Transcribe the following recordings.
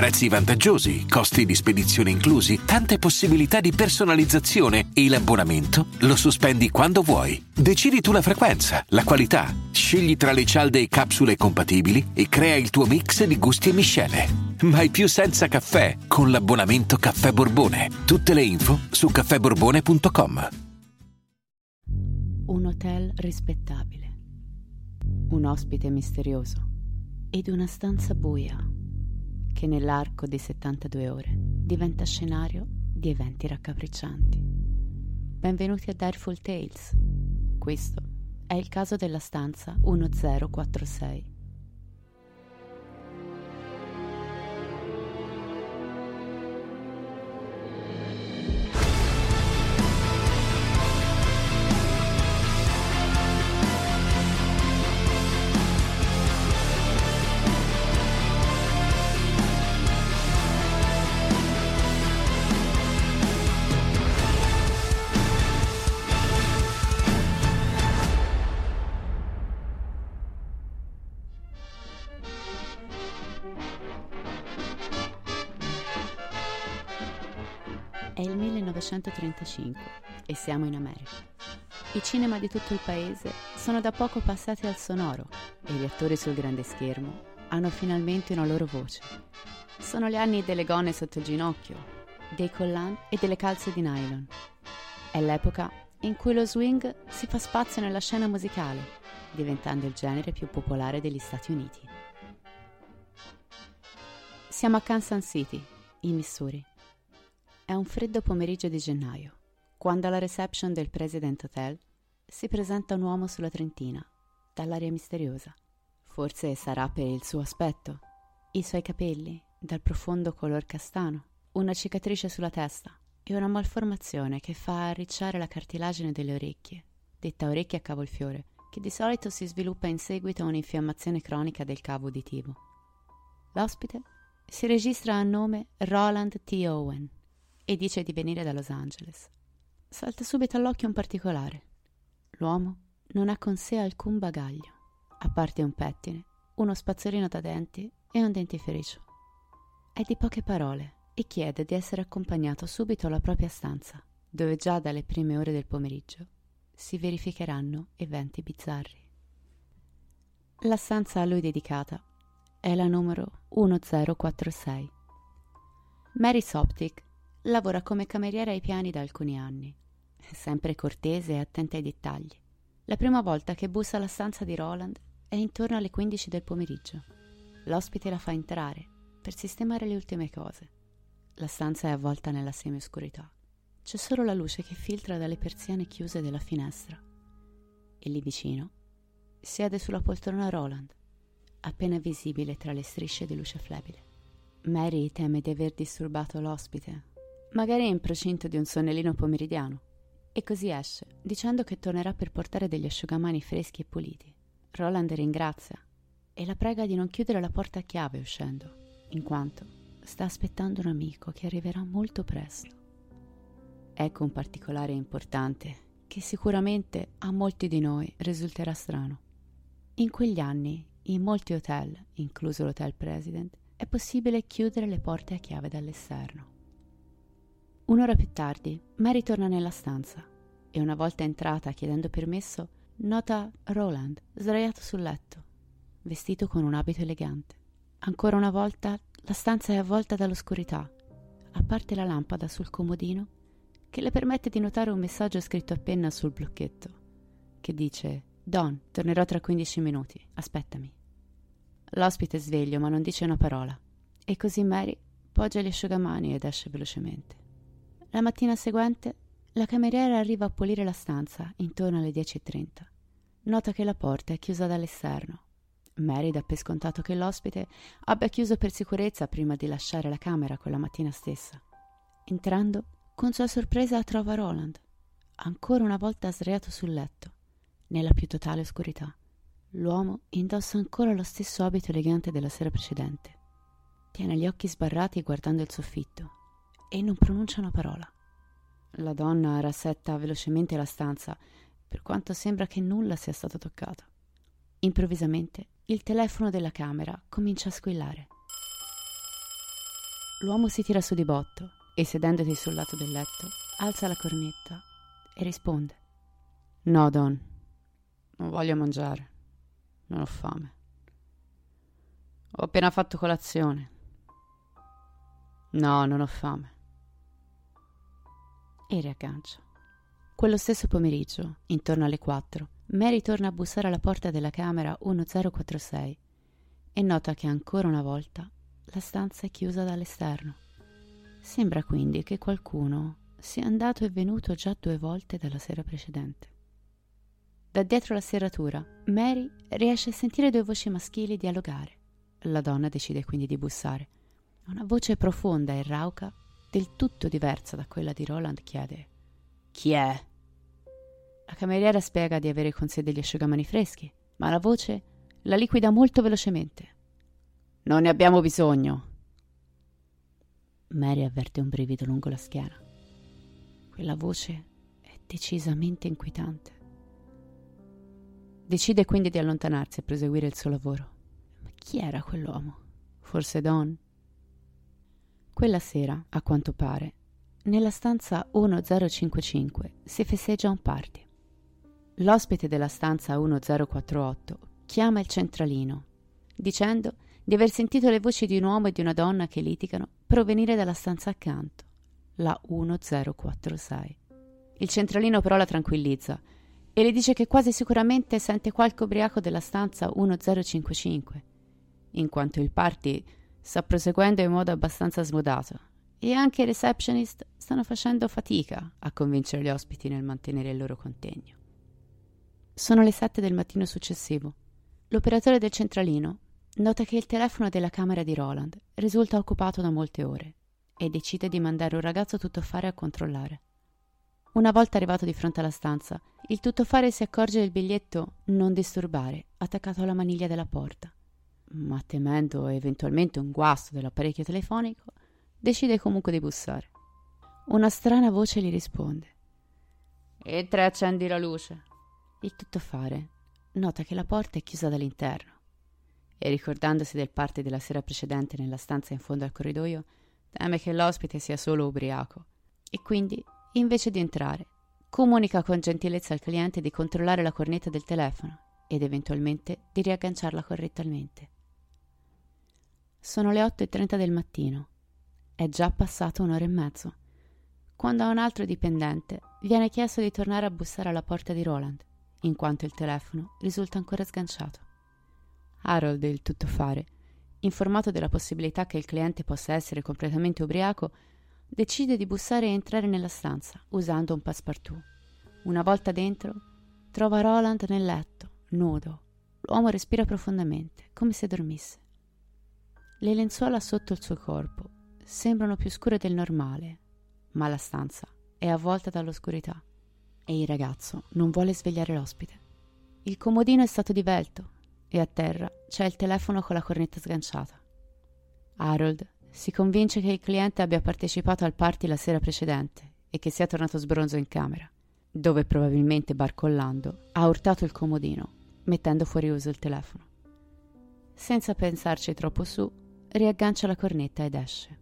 Prezzi vantaggiosi, costi di spedizione inclusi, tante possibilità di personalizzazione e l'abbonamento lo sospendi quando vuoi. Decidi tu la frequenza, la qualità, scegli tra le cialde e capsule compatibili e crea il tuo mix di gusti e miscele. Mai più senza caffè con l'abbonamento Caffè Borbone. Tutte le info su caffèborbone.com. Un hotel rispettabile un ospite misterioso ed una stanza buia che nell'arco di 72 ore diventa scenario di eventi raccapriccianti. Benvenuti a Direful Tales. Questo è il caso della stanza 1046 1935 e siamo in America. I cinema di tutto il paese sono da poco passati al sonoro e gli attori sul grande schermo hanno finalmente una loro voce. Sono gli anni delle gonne sotto il ginocchio, dei collan e delle calze di nylon. È l'epoca in cui lo swing si fa spazio nella scena musicale, diventando il genere più popolare degli Stati Uniti. Siamo a Kansas City, in Missouri. È un freddo pomeriggio di gennaio, quando alla reception del President Hotel si presenta un uomo sulla trentina, dall'aria misteriosa. Forse sarà per il suo aspetto, i suoi capelli, dal profondo color castano, una cicatrice sulla testa e una malformazione che fa arricciare la cartilagine delle orecchie, detta orecchie a cavolfiore, che di solito si sviluppa in seguito a un'infiammazione cronica del cavo uditivo. L'ospite si registra a nome Roland T. Owen e dice di venire da Los Angeles. Salta subito all'occhio un particolare. L'uomo non ha con sé alcun bagaglio, a parte un pettine, uno spazzolino da denti e un dentifricio. È di poche parole e chiede di essere accompagnato subito alla propria stanza, dove già dalle prime ore del pomeriggio si verificheranno eventi bizzarri. La stanza a lui dedicata è la numero 1046. Mary Soptic lavora come cameriera ai piani da alcuni anni, sempre cortese e attenta ai dettagli. La prima volta che bussa alla stanza di Roland è intorno alle 15 del pomeriggio. L'ospite la fa entrare per sistemare le ultime cose. La stanza è avvolta nella semioscurità. C'è solo la luce che filtra dalle persiane chiuse della finestra. E lì vicino siede sulla poltrona Roland, appena visibile tra le strisce di luce flebile. Mary teme di aver disturbato l'ospite, magari in procinto di un sonnellino pomeridiano, e così esce, dicendo che tornerà per portare degli asciugamani freschi e puliti. Roland ringrazia e la prega di non chiudere la porta a chiave uscendo, in quanto sta aspettando un amico che arriverà molto presto. Ecco un particolare importante che sicuramente a molti di noi risulterà strano. In quegli anni, in molti hotel, incluso l'Hotel President, è possibile chiudere le porte a chiave dall'esterno. Un'ora più tardi, Mary torna nella stanza e una volta entrata chiedendo permesso, nota Roland sdraiato sul letto, vestito con un abito elegante. Ancora una volta la stanza è avvolta dall'oscurità, a parte la lampada sul comodino che le permette di notare un messaggio scritto a penna sul blocchetto, che dice Don, tornerò tra 15 minuti, aspettami. L'ospite è sveglio ma non dice una parola, e così Mary poggia gli asciugamani ed esce velocemente. La mattina seguente la cameriera arriva a pulire la stanza intorno alle 10.30. Nota che la porta è chiusa dall'esterno. Mary dà per scontato che l'ospite abbia chiuso per sicurezza prima di lasciare la camera quella mattina stessa. Entrando, con sua sorpresa trova Roland, ancora una volta sdraiato sul letto, nella più totale oscurità. L'uomo indossa ancora lo stesso abito elegante della sera precedente. Tiene gli occhi sbarrati guardando il soffitto e non pronuncia una parola. La donna rassetta velocemente la stanza, per quanto sembra che nulla sia stato toccato. Improvvisamente il telefono della camera comincia a squillare. L'uomo si tira su di botto e sedendoti sul lato del letto alza la cornetta e risponde. No, Don, non voglio mangiare. Non ho fame. Ho appena fatto colazione. No, non ho fame. E riaggancia. Quello stesso pomeriggio, intorno alle 4, Mary torna a bussare alla porta della camera 1046 e nota che ancora una volta la stanza è chiusa dall'esterno. Sembra quindi che qualcuno sia andato e venuto già due volte dalla sera precedente. Da dietro la serratura, Mary riesce a sentire due voci maschili dialogare. La donna decide quindi di bussare. Una voce profonda e rauca, del tutto diversa da quella di Roland, chiede: Chi è? La cameriera spiega di avere con sé degli asciugamani freschi, ma la voce la liquida molto velocemente. Non ne abbiamo bisogno. Mary avverte un brivido lungo la schiena. Quella voce è decisamente inquietante. Decide quindi di allontanarsi e proseguire il suo lavoro. Ma chi era quell'uomo? Forse Don? Quella sera, a quanto pare, nella stanza 1055 si festeggia un party. L'ospite della stanza 1048 chiama il centralino, dicendo di aver sentito le voci di un uomo e di una donna che litigano provenire dalla stanza accanto, la 1046. Il centralino però la tranquillizza e le dice che quasi sicuramente sente qualche ubriaco della stanza 1055, in quanto il party sta proseguendo in modo abbastanza smodato e anche i receptionist stanno facendo fatica a convincere gli ospiti nel mantenere il loro contegno. Sono le sette del mattino successivo. L'operatore del centralino nota che il telefono della camera di Roland risulta occupato da molte ore e decide di mandare un ragazzo tuttofare a controllare. Una volta arrivato di fronte alla stanza, il tuttofare si accorge del biglietto non disturbare attaccato alla maniglia della porta, ma temendo eventualmente un guasto dell'apparecchio telefonico, decide comunque di bussare. Una strana voce gli risponde. Entra e accendi la luce. Il tuttofare nota che la porta è chiusa dall'interno e ricordandosi del parte della sera precedente nella stanza in fondo al corridoio, teme che l'ospite sia solo ubriaco e quindi, invece di entrare, comunica con gentilezza al cliente di controllare la cornetta del telefono ed eventualmente di riagganciarla correttamente. Sono le 8.30 del mattino. È già passato un'ora e mezzo, quando a un altro dipendente viene chiesto di tornare a bussare alla porta di Roland, in quanto il telefono risulta ancora sganciato. Harold, il tuttofare, informato della possibilità che il cliente possa essere completamente ubriaco, decide di bussare e entrare nella stanza usando un passepartout. Una volta dentro, trova Roland nel letto, nudo. L'uomo respira profondamente, come se dormisse. Le lenzuola sotto il suo corpo sembrano più scure del normale, ma la stanza è avvolta dall'oscurità e il ragazzo non vuole svegliare l'ospite. Il comodino è stato divelto e a terra c'è il telefono con la cornetta sganciata. Harold si convince che il cliente abbia partecipato al party la sera precedente e che sia tornato sbronzo in camera, dove probabilmente barcollando ha urtato il comodino, mettendo fuori uso il telefono. Senza pensarci troppo su, riaggancia la cornetta ed esce.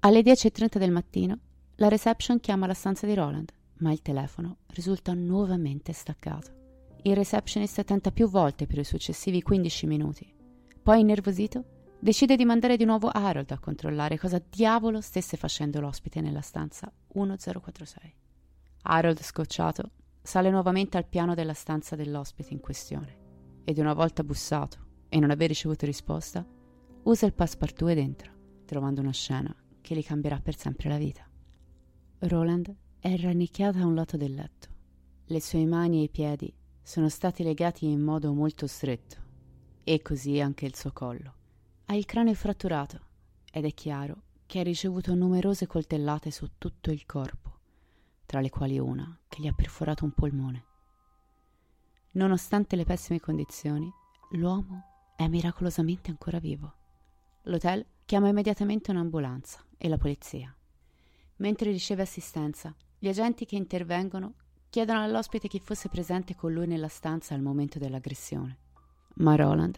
Alle 10.30 del mattino la reception chiama la stanza di Roland, ma il telefono risulta nuovamente staccato. Il receptionist tenta più volte per i successivi 15 minuti. Poi, innervosito, decide di mandare di nuovo Harold a controllare cosa diavolo stesse facendo l'ospite nella stanza 1046. Harold, scocciato, sale nuovamente al piano della stanza dell'ospite in questione ed una volta bussato e non aver ricevuto risposta, usa il passepartout ed entra, trovando una scena che gli cambierà per sempre la vita. Roland è rannicchiata a un lato del letto. Le sue mani e i piedi sono stati legati in modo molto stretto, e così anche il suo collo. Ha il cranio fratturato ed è chiaro che ha ricevuto numerose coltellate su tutto il corpo, tra le quali una che gli ha perforato un polmone. Nonostante le pessime condizioni, l'uomo è miracolosamente ancora vivo. L'hotel chiama immediatamente un'ambulanza e la polizia. Mentre riceve assistenza, gli agenti che intervengono chiedono all'ospite chi fosse presente con lui nella stanza al momento dell'aggressione. Ma Roland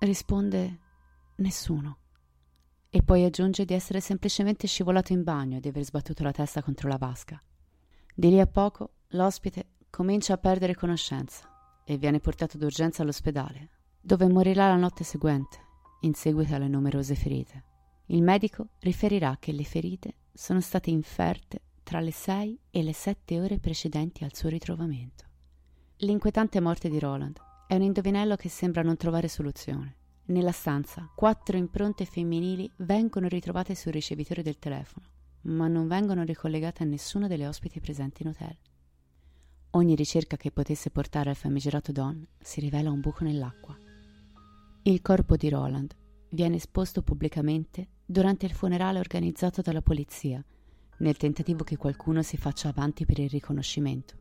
risponde nessuno. E poi aggiunge di essere semplicemente scivolato in bagno e di aver sbattuto la testa contro la vasca. Di lì a poco l'ospite comincia a perdere conoscenza e viene portato d'urgenza all'ospedale, dove morirà la notte seguente, in seguito alle numerose ferite. Il medico riferirà che le ferite sono state inferte tra le 6 e le 7 ore precedenti al suo ritrovamento. L'inquietante morte di Roland è un indovinello che sembra non trovare soluzione. Nella stanza, quattro impronte femminili vengono ritrovate sul ricevitore del telefono, ma non vengono ricollegate a nessuno delle ospiti presenti in hotel. Ogni ricerca che potesse portare al famigerato Don si rivela un buco nell'acqua. Il corpo di Roland viene esposto pubblicamente durante il funerale organizzato dalla polizia, nel tentativo che qualcuno si faccia avanti per il riconoscimento,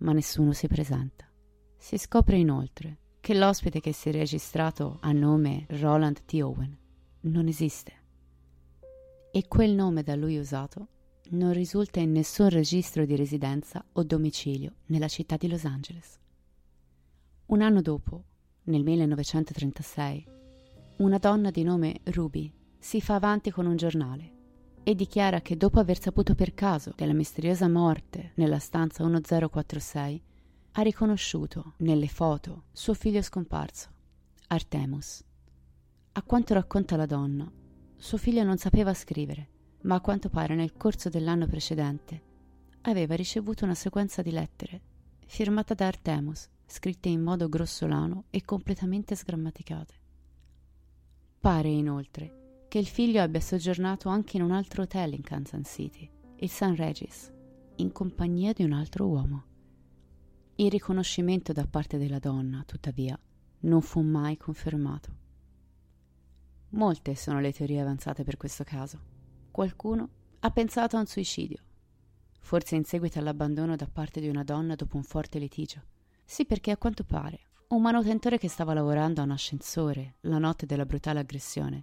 ma nessuno si presenta. Si scopre inoltre che l'ospite che si è registrato a nome Roland T. Owen non esiste e quel nome da lui usato non risulta in nessun registro di residenza o domicilio nella città di Los Angeles. Un anno dopo, nel 1936, una donna di nome Ruby si fa avanti con un giornale e dichiara che dopo aver saputo per caso della misteriosa morte nella stanza 1046, ha riconosciuto nelle foto suo figlio scomparso, Artemus. A quanto racconta la donna, suo figlio non sapeva scrivere, ma a quanto pare nel corso dell'anno precedente aveva ricevuto una sequenza di lettere firmata da Artemus, scritte in modo grossolano e completamente sgrammaticate. Pare inoltre che il figlio abbia soggiornato anche in un altro hotel in Kansas City, il San Regis, in compagnia di un altro uomo. Il riconoscimento da parte della donna, tuttavia, non fu mai confermato. Molte sono le teorie avanzate per questo caso. Qualcuno ha pensato a un suicidio, forse in seguito all'abbandono da parte di una donna dopo un forte litigio. Sì, perché a quanto pare un manutentore che stava lavorando a un ascensore la notte della brutale aggressione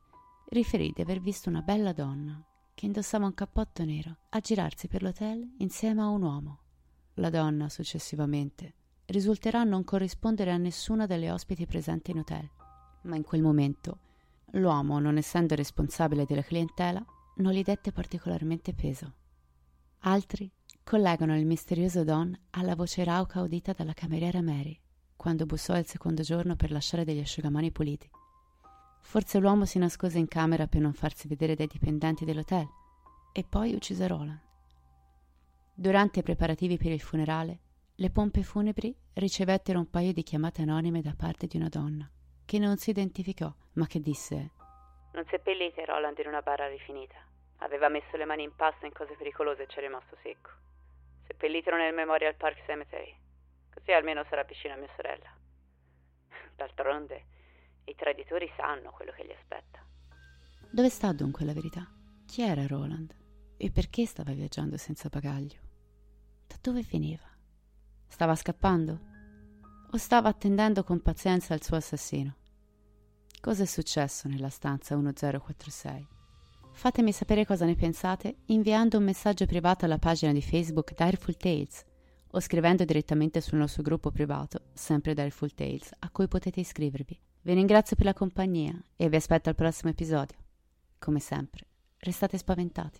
riferì di aver visto una bella donna che indossava un cappotto nero a girarsi per l'hotel insieme a un uomo. La donna, successivamente, risulterà non corrispondere a nessuna delle ospiti presenti in hotel, ma in quel momento l'uomo, non essendo responsabile della clientela, non gli dette particolarmente peso. Altri collegano il misterioso Don alla voce rauca udita dalla cameriera Mary quando bussò il secondo giorno per lasciare degli asciugamani puliti. Forse l'uomo si nascose in camera per non farsi vedere dai dipendenti dell'hotel e poi uccise Roland. Durante i preparativi per il funerale, le pompe funebri ricevettero un paio di chiamate anonime da parte di una donna, che non si identificò, ma che disse Non seppellite Roland in una barra rifinita. Aveva messo le mani in pasta in cose pericolose e ci rimasto secco. Seppellitelo nel Memorial Park Cemetery, così almeno sarà vicino a mia sorella. D'altronde, i traditori sanno quello che gli aspetta. Dove sta dunque la verità? Chi era Roland? E perché stava viaggiando senza bagaglio? Da dove veniva? Stava scappando? O stava attendendo con pazienza il suo assassino? Cosa è successo nella stanza 1046? Fatemi sapere cosa ne pensate inviando un messaggio privato alla pagina di Facebook Direful Tales o scrivendo direttamente sul nostro gruppo privato, sempre Direful Tales, a cui potete iscrivervi. Vi ringrazio per la compagnia e vi aspetto al prossimo episodio. Come sempre, restate spaventati.